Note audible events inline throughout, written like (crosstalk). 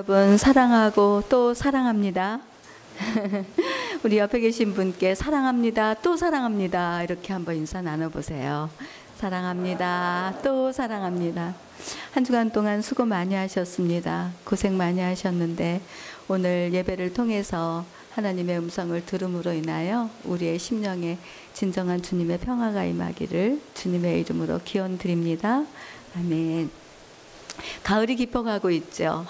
여러분 사랑하고 또 사랑합니다. (laughs) 우리 옆에 계신 분께 사랑합니다. 또 사랑합니다. 이렇게 한번 인사 나눠보세요. 사랑합니다. 또 사랑합니다. 한 주간 동안 수고 많이 하셨습니다. 고생 많이 하셨는데 오늘 예배를 통해서 하나님의 음성을 들음으로 인하여 우리의 심령에 진정한 주님의 평화가 임하기를 주님의 이름으로 기원 드립니다. 아멘. 가을이 깊어가고 있죠.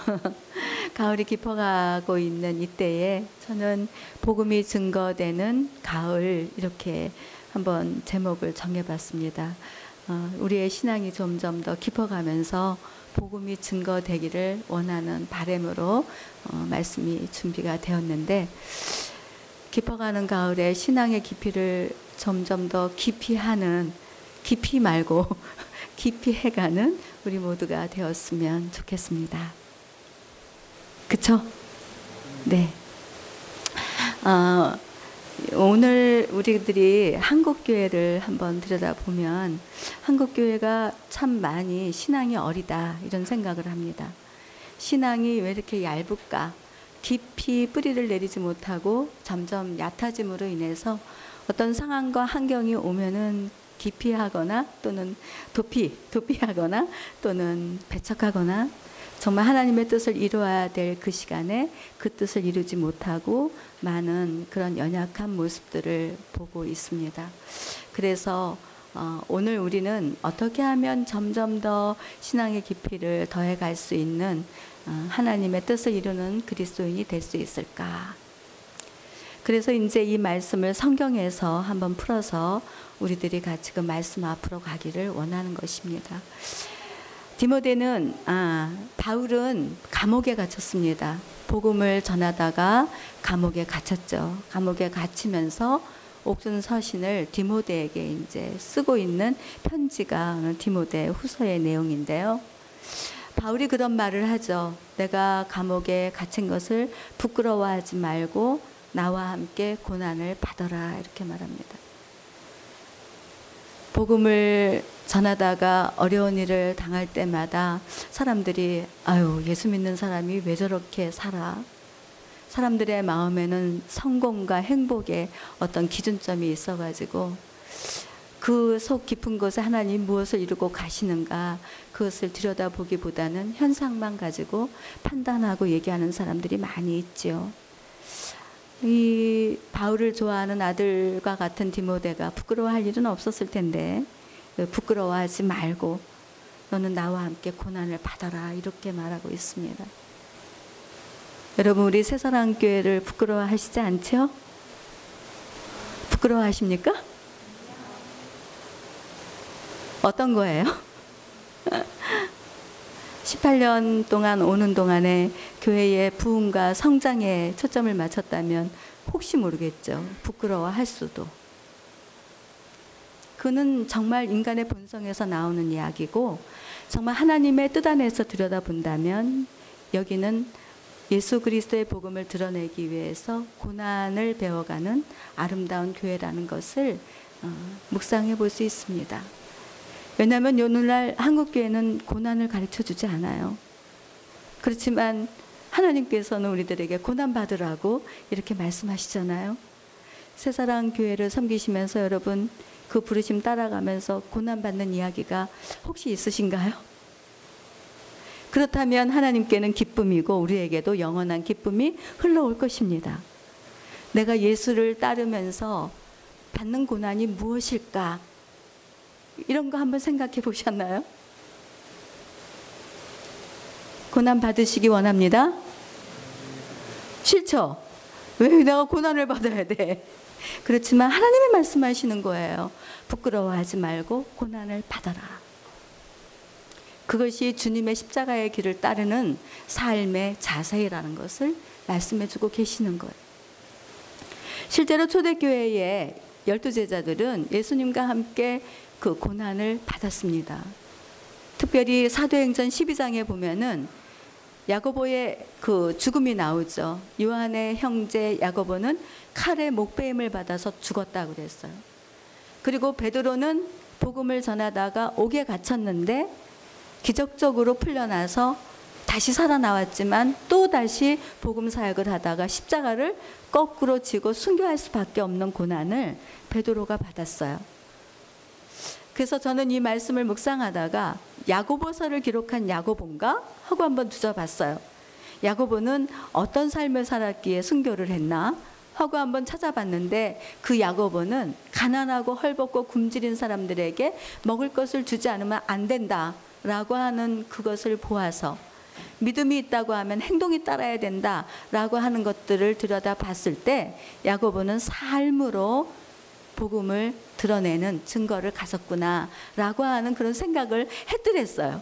(laughs) 가을이 깊어가고 있는 이때에 저는 복음이 증거되는 가을 이렇게 한번 제목을 정해봤습니다. 어, 우리의 신앙이 점점 더 깊어가면서 복음이 증거되기를 원하는 바램으로 어, 말씀이 준비가 되었는데 깊어가는 가을에 신앙의 깊이를 점점 더 깊이 하는 깊이 말고 (laughs) 깊이 해가는 우리 모두가 되었으면 좋겠습니다. 그쵸? 네. 어, 오늘 우리들이 한국 교회를 한번 들여다보면 한국 교회가 참 많이 신앙이 어리다 이런 생각을 합니다. 신앙이 왜 이렇게 얇을까? 깊이 뿌리를 내리지 못하고 점점 얕아짐으로 인해서 어떤 상황과 환경이 오면은 기피하거나 또는 도피, 도피하거나 또는 배척하거나 정말 하나님의 뜻을 이루어야 될 그 시간에 그 뜻을 이루지 못하고 많은 그런 연약한 모습들을 보고 있습니다. 그래서 어, 오늘 우리는 어떻게 하면 점점 더 신앙의 깊이를 더해 갈 수 있는 어, 하나님의 뜻을 이루는 그리스도인이 될 수 있을까? 그래서 이제 이 말씀을 성경에서 한번 풀어서 우리들이 같이 그 말씀 앞으로 가기를 원하는 것입니다. 디모데는 아, 바울은 감옥에 갇혔습니다. 복음을 전하다가 감옥에 갇혔죠. 감옥에 갇히면서 옥순 서신을 디모데에게 이제 쓰고 있는 편지가 디모데 후서의 내용인데요. 바울이 그런 말을 하죠. 내가 감옥에 갇힌 것을 부끄러워하지 말고 나와 함께 고난을 받아라 이렇게 말합니다. 복음을 전하다가 어려운 일을 당할 때마다 사람들이 아유 예수 믿는 사람이 왜 저렇게 살아? 사람들의 마음에는 성공과 행복의 어떤 기준점이 있어가지고 그 속 깊은 곳에 하나님 무엇을 이루고 가시는가 그것을 들여다보기보다는 현상만 가지고 판단하고 얘기하는 사람들이 많이 있죠. 이 바울을 좋아하는 아들과 같은 디모데가 부끄러워할 일은 없었을 텐데 부끄러워하지 말고 너는 나와 함께 고난을 받아라 이렇게 말하고 있습니다. 여러분 우리 새사랑 교회를 부끄러워하시지 않죠? 부끄러워하십니까? 어떤 거예요? (laughs) 18년 동안 오는 동안에 교회의 부흥과 성장에 초점을 맞췄다면 혹시 모르겠죠. 부끄러워할 수도. 그는 정말 인간의 본성에서 나오는 이야기고 정말 하나님의 뜻 안에서 들여다본다면 여기는 예수 그리스도의 복음을 드러내기 위해서 고난을 배워가는 아름다운 교회라는 것을 어, 묵상해 볼 수 있습니다. 왜냐하면 오늘날 한국 교회는 고난을 가르쳐 주지 않아요. 그렇지만 하나님께서는 우리들에게 고난 받으라고 이렇게 말씀하시잖아요. 새사랑 교회를 섬기시면서 여러분 그 부르심 따라가면서 고난 받는 이야기가 혹시 있으신가요? 그렇다면 하나님께는 기쁨이고 우리에게도 영원한 기쁨이 흘러올 것입니다. 내가 예수를 따르면서 받는 고난이 무엇일까? 이런 거 한번 생각해 보셨나요? 고난 받으시기 원합니다. 싫죠? 왜 내가 고난을 받아야 돼? 그렇지만 하나님이 말씀하시는 거예요. 부끄러워하지 말고 고난을 받아라. 그것이 주님의 십자가의 길을 따르는 삶의 자세라는 것을 말씀해 주고 계시는 거예요. 실제로 초대교회의 열두 제자들은 예수님과 함께 그 고난을 받았습니다. 특별히 사도행전 12장에 보면은 야고보의 그 죽음이 나오죠. 요한의 형제 야고보는 칼에 목베임을 받아서 죽었다고 그랬어요. 그리고 베드로는 복음을 전하다가 옥에 갇혔는데 기적적으로 풀려나서 다시 살아나왔지만 또 다시 복음 사역을 하다가 십자가를 거꾸로 지고 순교할 수밖에 없는 고난을 베드로가 받았어요. 그래서 저는 이 말씀을 묵상하다가 야고보서를 기록한 야고본가 하고 한번 뒤져봤어요. 야고보는 어떤 삶을 살았기에 순교를 했나 하고 한번 찾아봤는데 그 야고보는 가난하고 헐벗고 굶주린 사람들에게 먹을 것을 주지 않으면 안 된다라고 하는 그것을 보아서 믿음이 있다고 하면 행동이 따라야 된다라고 하는 것들을 들여다 봤을 때 야고보는 삶으로 복음을 드러내는 증거를 가졌구나라고 하는 그런 생각을 했더랬어요.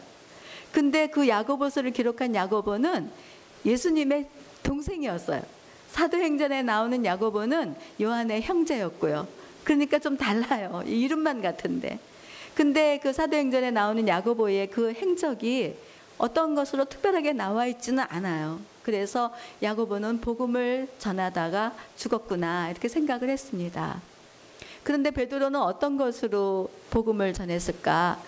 근데 그 야고보서를 기록한 야고보는 예수님의 동생이었어요. 사도행전에 나오는 야고보는 요한의 형제였고요. 그러니까 좀 달라요. 이름만 같은데. 근데 그 사도행전에 나오는 야고보의 그 행적이 어떤 것으로 특별하게 나와 있지는 않아요. 그래서 야고보는 복음을 전하다가 죽었구나 이렇게 생각을 했습니다. 그런데 베드로는 어떤 것으로 복음을 전했을까?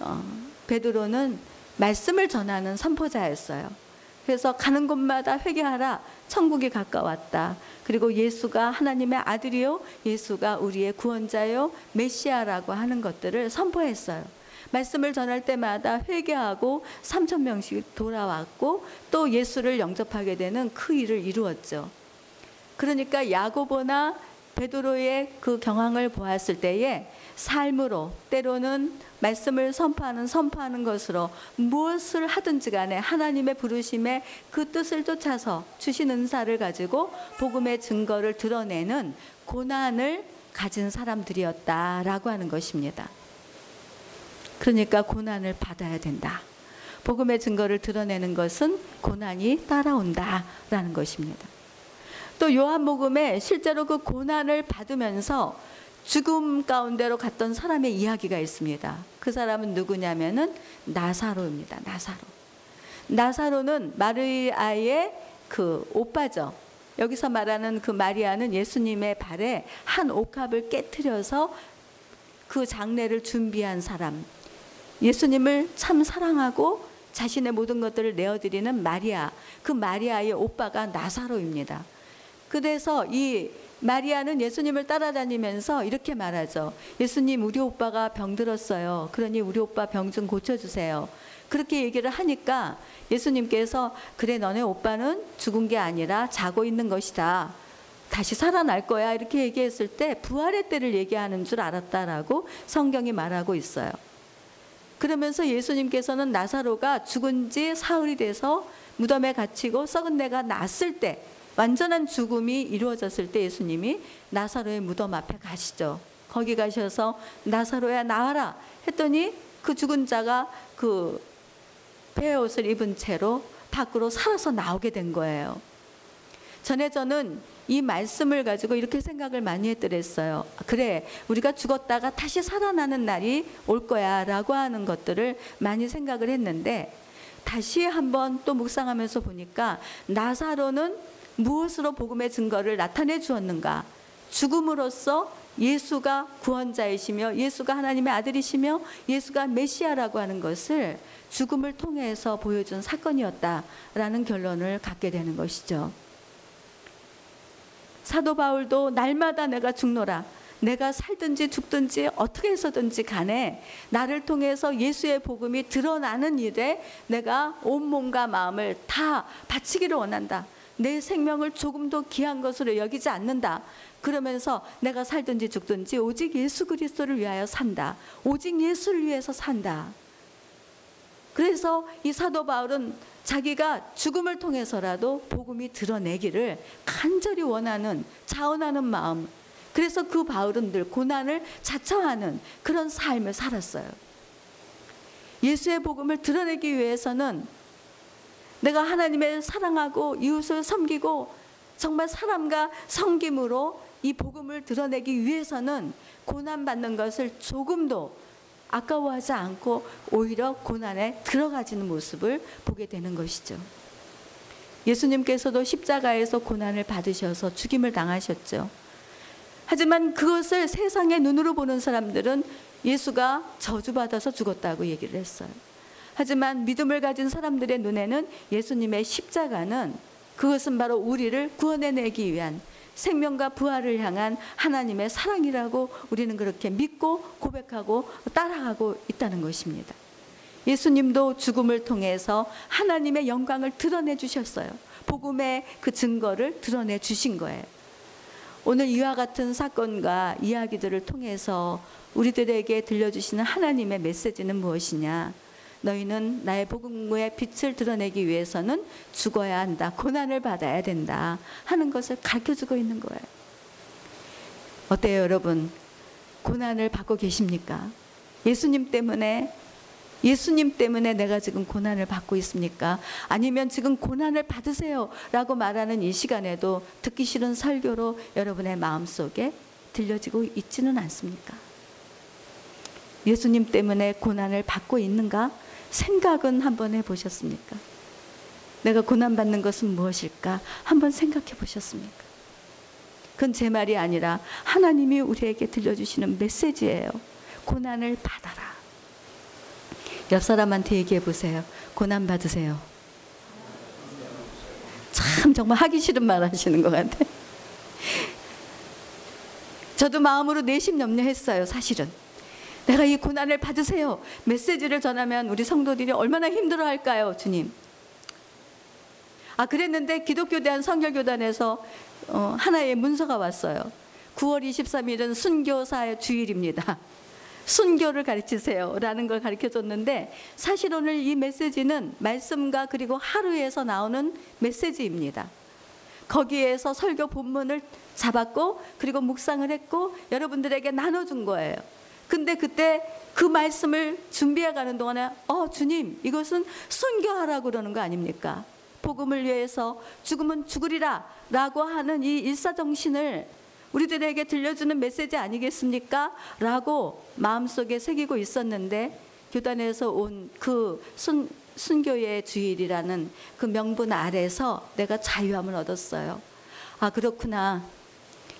어, 베드로는 말씀을 전하는 선포자였어요. 그래서 가는 곳마다 회개하라. 천국이 가까웠다. 그리고 예수가 하나님의 아들이요. 예수가 우리의 구원자요. 메시아라고 하는 것들을 선포했어요. 말씀을 전할 때마다 회개하고 3천 명씩 돌아왔고 또 예수를 영접하게 되는 그 일을 이루었죠. 그러니까 야고보나 베드로의 그 경황을 보았을 때에 삶으로 때로는 말씀을 선포하는 선포하는 것으로 무엇을 하든지 간에 하나님의 부르심에 그 뜻을 쫓아서 주신 은사를 가지고 복음의 증거를 드러내는 고난을 가진 사람들이었다라고 하는 것입니다. 그러니까 고난을 받아야 된다. 복음의 증거를 드러내는 것은 고난이 따라온다라는 것입니다. 또 요한복음에 실제로 그 고난을 받으면서 죽음 가운데로 갔던 사람의 이야기가 있습니다. 그 사람은 누구냐면은 나사로입니다. 나사로. 나사로는 마리아의 그 오빠죠. 여기서 말하는 그 마리아는 예수님의 발에 한 옥합을 깨뜨려서 그 장례를 준비한 사람. 예수님을 참 사랑하고 자신의 모든 것들을 내어드리는 마리아. 그 마리아의 오빠가 나사로입니다. 그래서 이 마리아는 예수님을 따라다니면서 이렇게 말하죠. 예수님, 우리 오빠가 병들었어요. 그러니 우리 오빠 병 좀 고쳐주세요. 그렇게 얘기를 하니까 예수님께서 그래, 너네 오빠는 죽은 게 아니라 자고 있는 것이다. 다시 살아날 거야. 이렇게 얘기했을 때 부활의 때를 얘기하는 줄 알았다라고 성경이 말하고 있어요. 그러면서 예수님께서는 나사로가 죽은 지 사흘이 돼서 무덤에 갇히고 썩은 내가 났을 때 완전한 죽음이 이루어졌을 때 예수님이 나사로의 무덤 앞에 가시죠. 거기 가셔서 나사로야 나와라 했더니 그 죽은 자가 그 폐옷을 입은 채로 밖으로 살아서 나오게 된 거예요. 전에 저는 이 말씀을 가지고 이렇게 생각을 많이 했더랬어요. 그래, 우리가 죽었다가 다시 살아나는 날이 올 거야 라고 하는 것들을 많이 생각을 했는데 다시 한번 또 묵상하면서 보니까 나사로는 무엇으로 복음의 증거를 나타내 주었는가? 죽음으로써 예수가 구원자이시며 예수가 하나님의 아들이시며 예수가 메시아라고 하는 것을 죽음을 통해서 보여준 사건이었다라는 결론을 갖게 되는 것이죠. 사도 바울도 날마다 내가 죽노라. 내가 살든지 죽든지 어떻게 해서든지 간에 나를 통해서 예수의 복음이 드러나는 일에 내가 온 몸과 마음을 다 바치기를 원한다. 내 생명을 조금도 귀한 것으로 여기지 않는다. 그러면서 내가 살든지 죽든지 오직 예수 그리스도를 위하여 산다. 오직 예수를 위해서 산다. 그래서 이 사도 바울은 자기가 죽음을 통해서라도 복음이 드러내기를 간절히 원하는 자원하는 마음. 그래서 그 바울은 늘 고난을 자처하는 그런 삶을 살았어요. 예수의 복음을 드러내기 위해서는 내가 하나님을 사랑하고 이웃을 섬기고 정말 사람과 섬김으로 이 복음을 드러내기 위해서는 고난 받는 것을 조금도 아까워하지 않고 오히려 고난에 들어가지는 모습을 보게 되는 것이죠. 예수님께서도 십자가에서 고난을 받으셔서 죽임을 당하셨죠. 하지만 그것을 세상의 눈으로 보는 사람들은 예수가 저주받아서 죽었다고 얘기를 했어요. 하지만 믿음을 가진 사람들의 눈에는 예수님의 십자가는 그것은 바로 우리를 구원해내기 위한 생명과 부활을 향한 하나님의 사랑이라고 우리는 그렇게 믿고 고백하고 따라가고 있다는 것입니다. 예수님도 죽음을 통해서 하나님의 영광을 드러내 주셨어요. 복음의 그 증거를 드러내 주신 거예요. 오늘 이와 같은 사건과 이야기들을 통해서 우리들에게 들려주시는 하나님의 메시지는 무엇이냐? 너희는 나의 복음의 빛을 드러내기 위해서는 죽어야 한다. 고난을 받아야 된다. 하는 것을 가르쳐 주고 있는 거예요. 어때요, 여러분? 고난을 받고 계십니까? 예수님 때문에 예수님 때문에 내가 지금 고난을 받고 있습니까? 아니면 지금 고난을 받으세요 라고 말하는 이 시간에도 듣기 싫은 설교로 여러분의 마음속에 들려지고 있지는 않습니까? 예수님 때문에 고난을 받고 있는가? 생각은 한번 해보셨습니까? 내가 고난받는 것은 무엇일까? 한번 생각해 보셨습니까? 그건 제 말이 아니라 하나님이 우리에게 들려주시는 메시지예요. 고난을 받아라. 옆 사람한테 얘기해 보세요. 고난 받으세요. 참 정말 하기 싫은 말 하시는 것 같아. 저도 마음으로 내심 염려했어요. 사실은. 내가 이 고난을 받으세요. 메시지를 전하면 우리 성도들이 얼마나 힘들어 할까요, 주님? 아, 그랬는데 기독교 대한 성결교단에서 어, 하나의 문서가 왔어요. 9월 23일은 순교사의 주일입니다. 순교를 가르치세요. 라는 걸 가르쳐 줬는데 사실 오늘 이 메시지는 말씀과 그리고 하루에서 나오는 메시지입니다. 거기에서 설교 본문을 잡았고 그리고 묵상을 했고 여러분들에게 나눠준 거예요. 근데 그때 그 말씀을 준비해 가는 동안에 어 주님 이것은 순교하라고 그러는 거 아닙니까? 복음을 위해서 죽으면 죽으리라 라고 하는 이 일사 정신을 우리들에게 들려주는 메시지 아니겠습니까? 라고 마음속에 새기고 있었는데 교단에서 온 그 순교의 주일이라는 그 명분 아래서 내가 자유함을 얻었어요. 아 그렇구나.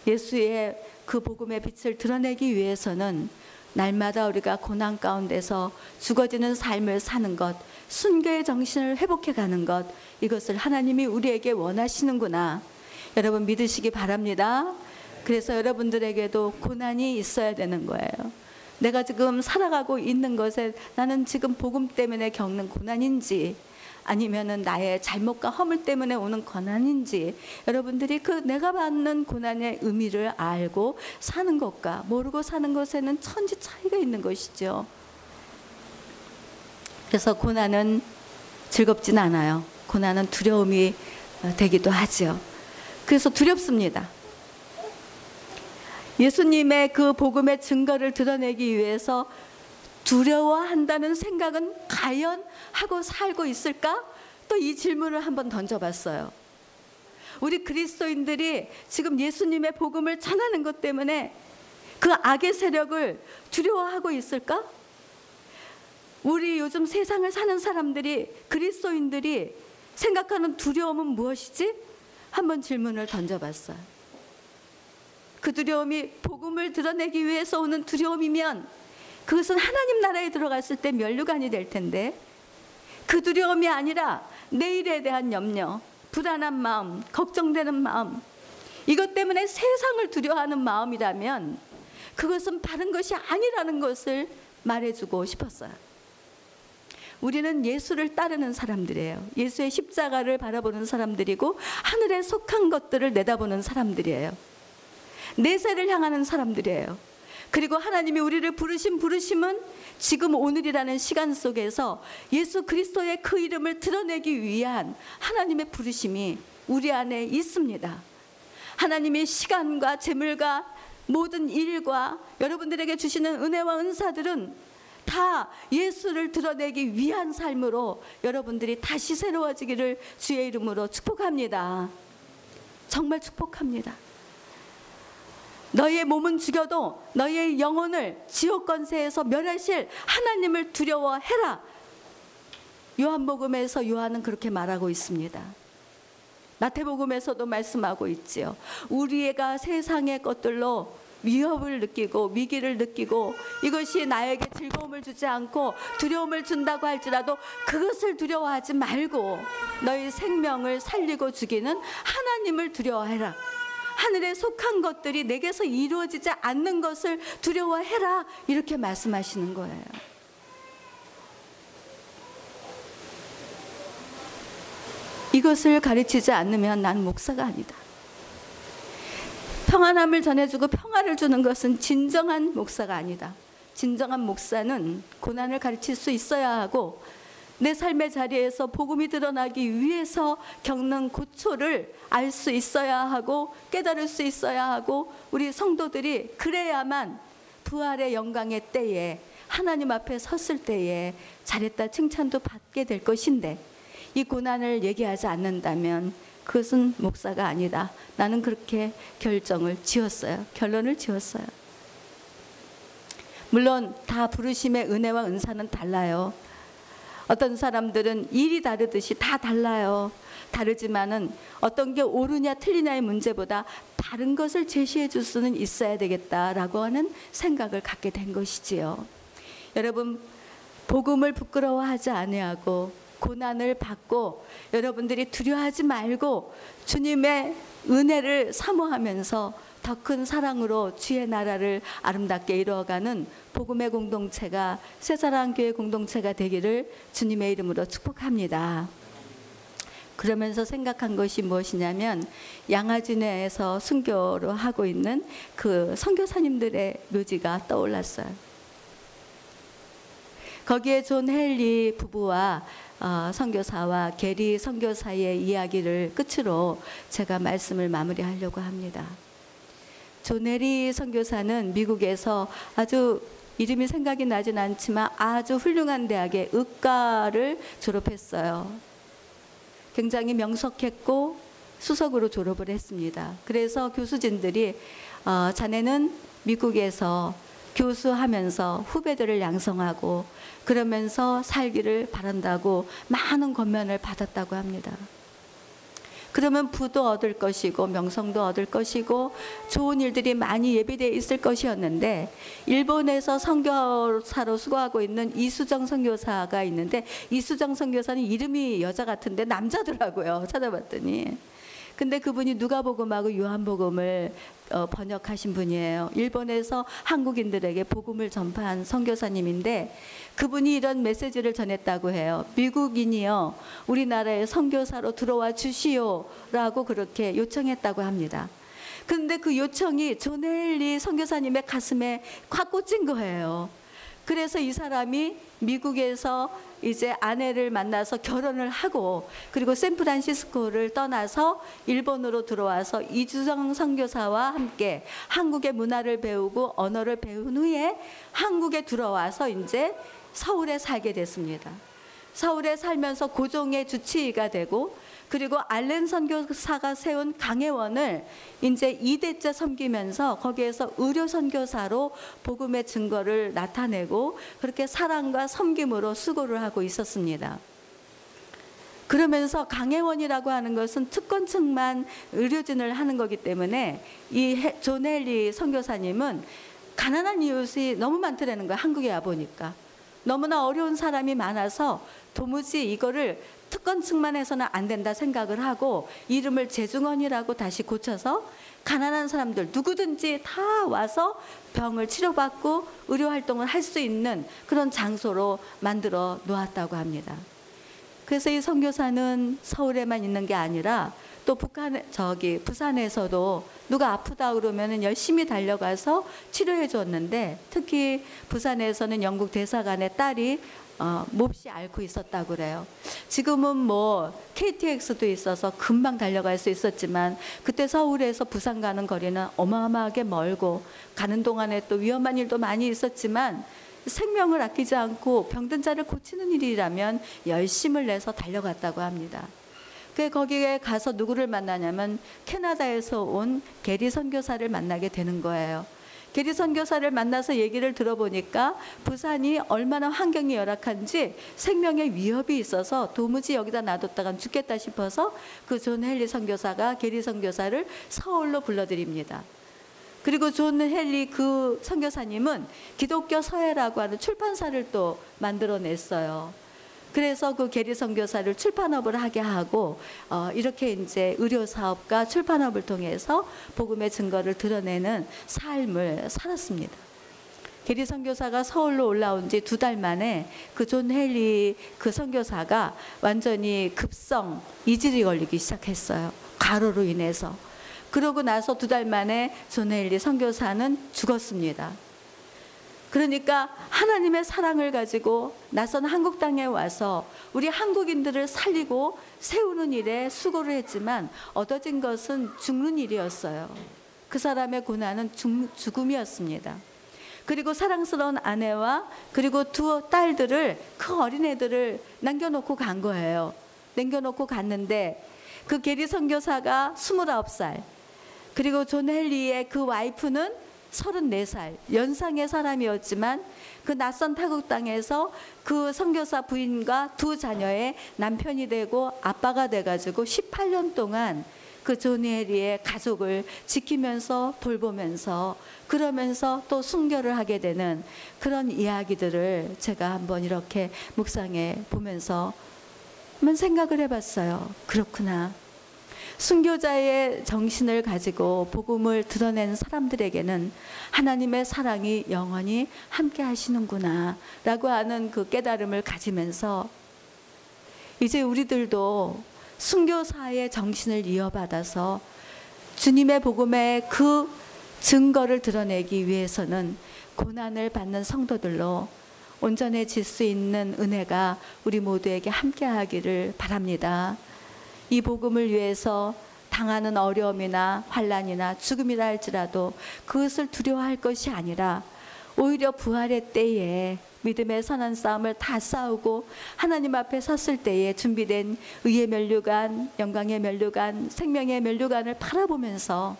예수의 그 복음의 빛을 드러내기 위해서는 날마다 우리가 고난 가운데서 죽어지는 삶을 사는 것, 순교의 정신을 회복해 가는 것, 이것을 하나님이 우리에게 원하시는구나. 여러분 믿으시기 바랍니다. 그래서 여러분들에게도 고난이 있어야 되는 거예요. 내가 지금 살아가고 있는 것에 나는 지금 복음 때문에 겪는 고난인지 아니면은 나의 잘못과 허물 때문에 오는 고난인지 여러분들이 그 내가 받는 고난의 의미를 알고 사는 것과 모르고 사는 것에는 천지 차이가 있는 것이죠. 그래서 고난은 즐겁진 않아요. 고난은 두려움이 되기도 하죠. 그래서 두렵습니다. 예수님의 그 복음의 증거를 드러내기 위해서 두려워한다는 생각은 과연 하고 살고 있을까? 또 이 질문을 한번 던져봤어요. 우리 그리스도인들이 지금 예수님의 복음을 전하는 것 때문에 그 악의 세력을 두려워하고 있을까? 우리 요즘 세상을 사는 사람들이 그리스도인들이 생각하는 두려움은 무엇이지? 한번 질문을 던져봤어요. 그 두려움이 복음을 드러내기 위해서 오는 두려움이면 그것은 하나님 나라에 들어갔을 때 면류관이 될 텐데 그 두려움이 아니라 내일에 대한 염려, 불안한 마음, 걱정되는 마음 이것 때문에 세상을 두려워하는 마음이라면 그것은 바른 것이 아니라는 것을 말해주고 싶었어요. 우리는 예수를 따르는 사람들이에요. 예수의 십자가를 바라보는 사람들이고 하늘에 속한 것들을 내다보는 사람들이에요. 내세를 향하는 사람들이에요. 그리고 하나님이 우리를 부르신 부르심은 지금 오늘이라는 시간 속에서 예수 그리스도의 그 이름을 드러내기 위한 하나님의 부르심이 우리 안에 있습니다. 하나님의 시간과 재물과 모든 일과 여러분들에게 주시는 은혜와 은사들은 다 예수를 드러내기 위한 삶으로 여러분들이 다시 새로워지기를 주의 이름으로 축복합니다. 정말 축복합니다. 너희의 몸은 죽여도 너희의 영혼을 지옥 권세에서 멸하실 하나님을 두려워해라. 요한복음에서 요한은 그렇게 말하고 있습니다. 마태복음에서도 말씀하고 있지요. 우리가 세상의 것들로 위협을 느끼고 위기를 느끼고 이것이 나에게 즐거움을 주지 않고 두려움을 준다고 할지라도 그것을 두려워하지 말고 너희 생명을 살리고 죽이는 하나님을 두려워해라. 하늘에 속한 것들이 내게서 이루어지지 않는 것을 두려워해라. 이렇게 말씀하시는 거예요. 이것을 가르치지 않으면 난 목사가 아니다. 평안함을 전해주고 평화를 주는 것은 진정한 목사가 아니다. 진정한 목사는 고난을 가르칠 수 있어야 하고 내 삶의 자리에서 복음이 드러나기 위해서 겪는 고초를 알 수 있어야 하고 깨달을 수 있어야 하고 우리 성도들이 그래야만 부활의 영광의 때에 하나님 앞에 섰을 때에 잘했다 칭찬도 받게 될 것인데 이 고난을 얘기하지 않는다면 그것은 목사가 아니다. 나는 그렇게 결정을 지었어요. 결론을 지었어요. 물론 다 부르심의 은혜와 은사는 달라요. 어떤 사람들은 일이 다르듯이 다 달라요. 다르지만은 어떤 게 옳으냐 틀리냐의 문제보다 다른 것을 제시해 줄 수는 있어야 되겠다라고 하는 생각을 갖게 된 것이지요. 여러분 복음을 부끄러워하지 아니하고 고난을 받고 여러분들이 두려워하지 말고 주님의 은혜를 사모하면서 더 큰 사랑으로 주의 나라를 아름답게 이루어가는 복음의 공동체가 새사랑교회 공동체가 되기를 주님의 이름으로 축복합니다. 그러면서 생각한 것이 무엇이냐면 양화진에서 순교로 하고 있는 그 선교사님들의 묘지가 떠올랐어요. 거기에 존 헤론 부부와 어, 선교사와 게일 선교사의 이야기를 끝으로 제가 말씀을 마무리하려고 합니다. 존 헤론 선교사는 미국에서 아주 이름이 생각이 나진 않지만 아주 훌륭한 대학의 의과를 졸업했어요. 굉장히 명석했고 수석으로 졸업을 했습니다. 그래서 교수진들이 어, 자네는 미국에서 교수하면서 후배들을 양성하고 그러면서 살기를 바란다고 많은 권면을 받았다고 합니다. 그러면 부도 얻을 것이고 명성도 얻을 것이고 좋은 일들이 많이 예비되어 있을 것이었는데 일본에서 선교사로 수고하고 있는 이수정 선교사가 있는데 이수정 선교사는 이름이 여자 같은데 남자더라고요. 찾아봤더니. 근데 그분이 누가복음하고 요한복음을 어, 번역하신 분이에요. 일본에서 한국인들에게 복음을 전파한 선교사님인데 그분이 이런 메시지를 전했다고 해요. 미국인이요, 우리나라에 선교사로 들어와 주시오라고 그렇게 요청했다고 합니다. 근데 그 요청이 조넬리 선교사님의 가슴에 확 꽂힌 거예요. 그래서 이 사람이 미국에서 이제 아내를 만나서 결혼을 하고 그리고 샌프란시스코를 떠나서 일본으로 들어와서 이주정 선교사와 함께 한국의 문화를 배우고 언어를 배운 후에 한국에 들어와서 이제 서울에 살게 됐습니다. 서울에 살면서 고종의 주치의가 되고 그리고 알렌 선교사가 세운 강혜원을 이제 2대째 섬기면서 거기에서 의료 선교사로 복음의 증거를 나타내고 그렇게 사랑과 섬김으로 수고를 하고 있었습니다. 그러면서 강혜원이라고 하는 것은 특권층만 의료진을 하는 거기 때문에 이 조넬리 선교사님은 가난한 이웃이 너무 많더라는 거야 한국에 와 보니까 너무나 어려운 사람이 많아서 도무지 이거를 특권층만 해서는 안 된다 생각을 하고 이름을 재중원이라고 다시 고쳐서 가난한 사람들 누구든지 다 와서 병을 치료받고 의료 활동을 할 수 있는 그런 장소로 만들어 놓았다고 합니다. 그래서 이 선교사는 서울에만 있는 게 아니라 또 북한 저기 부산에서도 누가 아프다 그러면은 열심히 달려가서 치료해 줬는데 특히 부산에서는 영국 대사관의 딸이 어, 몹시 앓고 있었다고 그래요. 지금은 뭐 KTX도 있어서 금방 달려갈 수 있었지만 그때 서울에서 부산 가는 거리는 어마어마하게 멀고 가는 동안에 또 위험한 일도 많이 있었지만 생명을 아끼지 않고 병든 자를 고치는 일이라면 열심을 내서 달려갔다고 합니다. 그 거기에 가서 누구를 만나냐면 캐나다에서 온 게일 선교사를 만나게 되는 거예요. 게일 선교사를 만나서 얘기를 들어보니까 부산이 얼마나 환경이 열악한지 생명의 위협이 있어서 도무지 여기다 놔뒀다간 죽겠다 싶어서 그 존 헤론 선교사가 게일 선교사를 서울로 불러들입니다. 그리고 존 헤론 그 선교사님은 기독교 서회라고 하는 출판사를 또 만들어냈어요. 그래서 그 게일 선교사를 출판업을 하게 하고 어, 이렇게 이제 의료 사업과 출판업을 통해서 복음의 증거를 드러내는 삶을 살았습니다. 게일 선교사가 서울로 올라온 지 두 달 만에 그 존 헤론 그 선교사가 완전히 급성 이질이 걸리기 시작했어요. 과로로 인해서. 그러고 나서 두 달 만에 존 헤론 선교사는 죽었습니다. 그러니까 하나님의 사랑을 가지고 낯선 한국 땅에 와서 우리 한국인들을 살리고 세우는 일에 수고를 했지만 얻어진 것은 죽는 일이었어요. 그 사람의 고난은 죽, 죽음이었습니다. 그리고 사랑스러운 아내와 그리고 두 딸들을 그 어린애들을 남겨놓고 간 거예요. 남겨놓고 갔는데 그 게리 선교사가 29살 그리고 존 헤론의 그 와이프는 3, 4살 연상의 사람이었지만 그 낯선 타국 땅에서 그 선교사 부인과 두 자녀의 남편이 되고 아빠가 돼 가지고 18년 동안 그 존 헤론의 가족을 지키면서 돌보면서 그러면서 또 순교를 하게 되는 그런 이야기들을 제가 한번 이렇게 묵상해 보면서 한번 생각을 해봤어요. 그렇구나. 순교자의 정신을 가지고 복음을 드러낸 사람들에게는 하나님의 사랑이 영원히 함께 하시는구나 라고 하는 그 깨달음을 가지면서 이제 우리들도 순교사의 정신을 이어받아서 주님의 복음의 그 증거를 드러내기 위해서는 고난을 받는 성도들로 온전해질 수 있는 은혜가 우리 모두에게 함께하기를 바랍니다. 이 복음을 위해서 당하는 어려움이나 환란이나 죽음이라 할지라도 그것을 두려워할 것이 아니라 오히려 부활의 때에 믿음의 선한 싸움을 다 싸우고 하나님 앞에 섰을 때에 준비된 의의 면류관, 영광의 면류관, 생명의 면류관을 바라보면서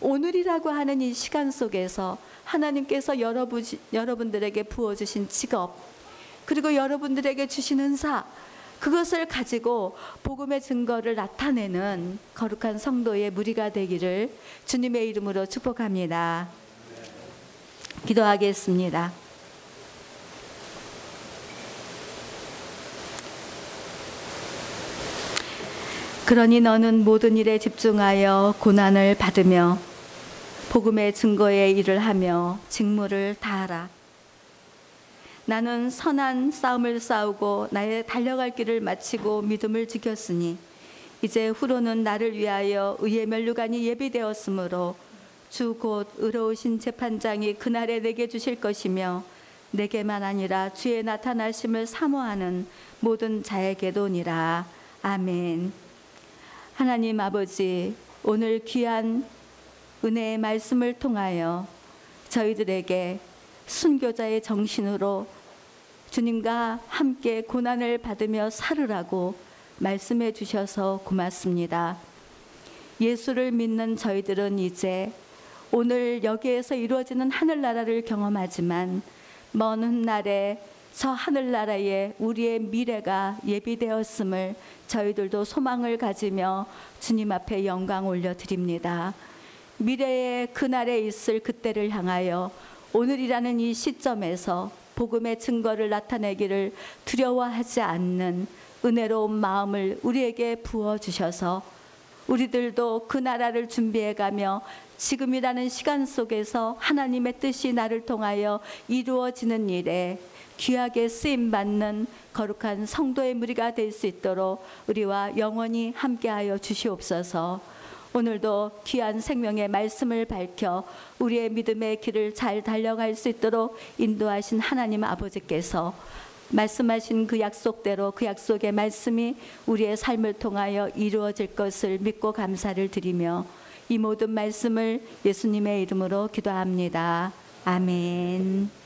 오늘이라고 하는 이 시간 속에서 하나님께서 여러분, 여러분들에게 부어주신 직업, 그리고 여러분들에게 주신 은사, 그것을 가지고 복음의 증거를 나타내는 거룩한 성도의 무리가 되기를 주님의 이름으로 축복합니다. 기도하겠습니다. 그러니 너는 모든 일에 집중하여 고난을 받으며 복음의 증거의 일을 하며 직무를 다하라. 나는 선한 싸움을 싸우고 나의 달려갈 길을 마치고 믿음을 지켰으니 이제 후로는 나를 위하여 의의 면류관이 예비되었으므로 주 곧 의로우신 재판장이 그날에 내게 주실 것이며 내게만 아니라 주의 나타나심을 사모하는 모든 자에게도니라. 아멘. 하나님 아버지, 오늘 귀한 은혜의 말씀을 통하여 저희들에게 순교자의 정신으로 주님과 함께 고난을 받으며 살으라고 말씀해 주셔서 고맙습니다. 예수를 믿는 저희들은 이제 오늘 여기에서 이루어지는 하늘나라를 경험하지만 먼 훗날에 저 하늘나라에 우리의 미래가 예비되었음을 저희들도 소망을 가지며 주님 앞에 영광 올려드립니다. 미래의 그날에 있을 그때를 향하여 오늘이라는 이 시점에서 복음의 증거를 나타내기를 두려워하지 않는 은혜로운 마음을 우리에게 부어 주셔서 우리들도 그 나라를 준비해 가며 지금이라는 시간 속에서 하나님의 뜻이 나를 통하여 이루어지는 일에 귀하게 쓰임 받는 거룩한 성도의 무리가 될 수 있도록 우리와 영원히 함께하여 주시옵소서. 오늘도 귀한 생명의 말씀을 밝혀 우리의 믿음의 길을 잘 달려갈 수 있도록 인도하신 하나님 아버지께서 말씀하신 그 약속대로 그 약속의 말씀이 우리의 삶을 통하여 이루어질 것을 믿고 감사를 드리며 이 모든 말씀을 예수님의 이름으로 기도합니다. 아멘.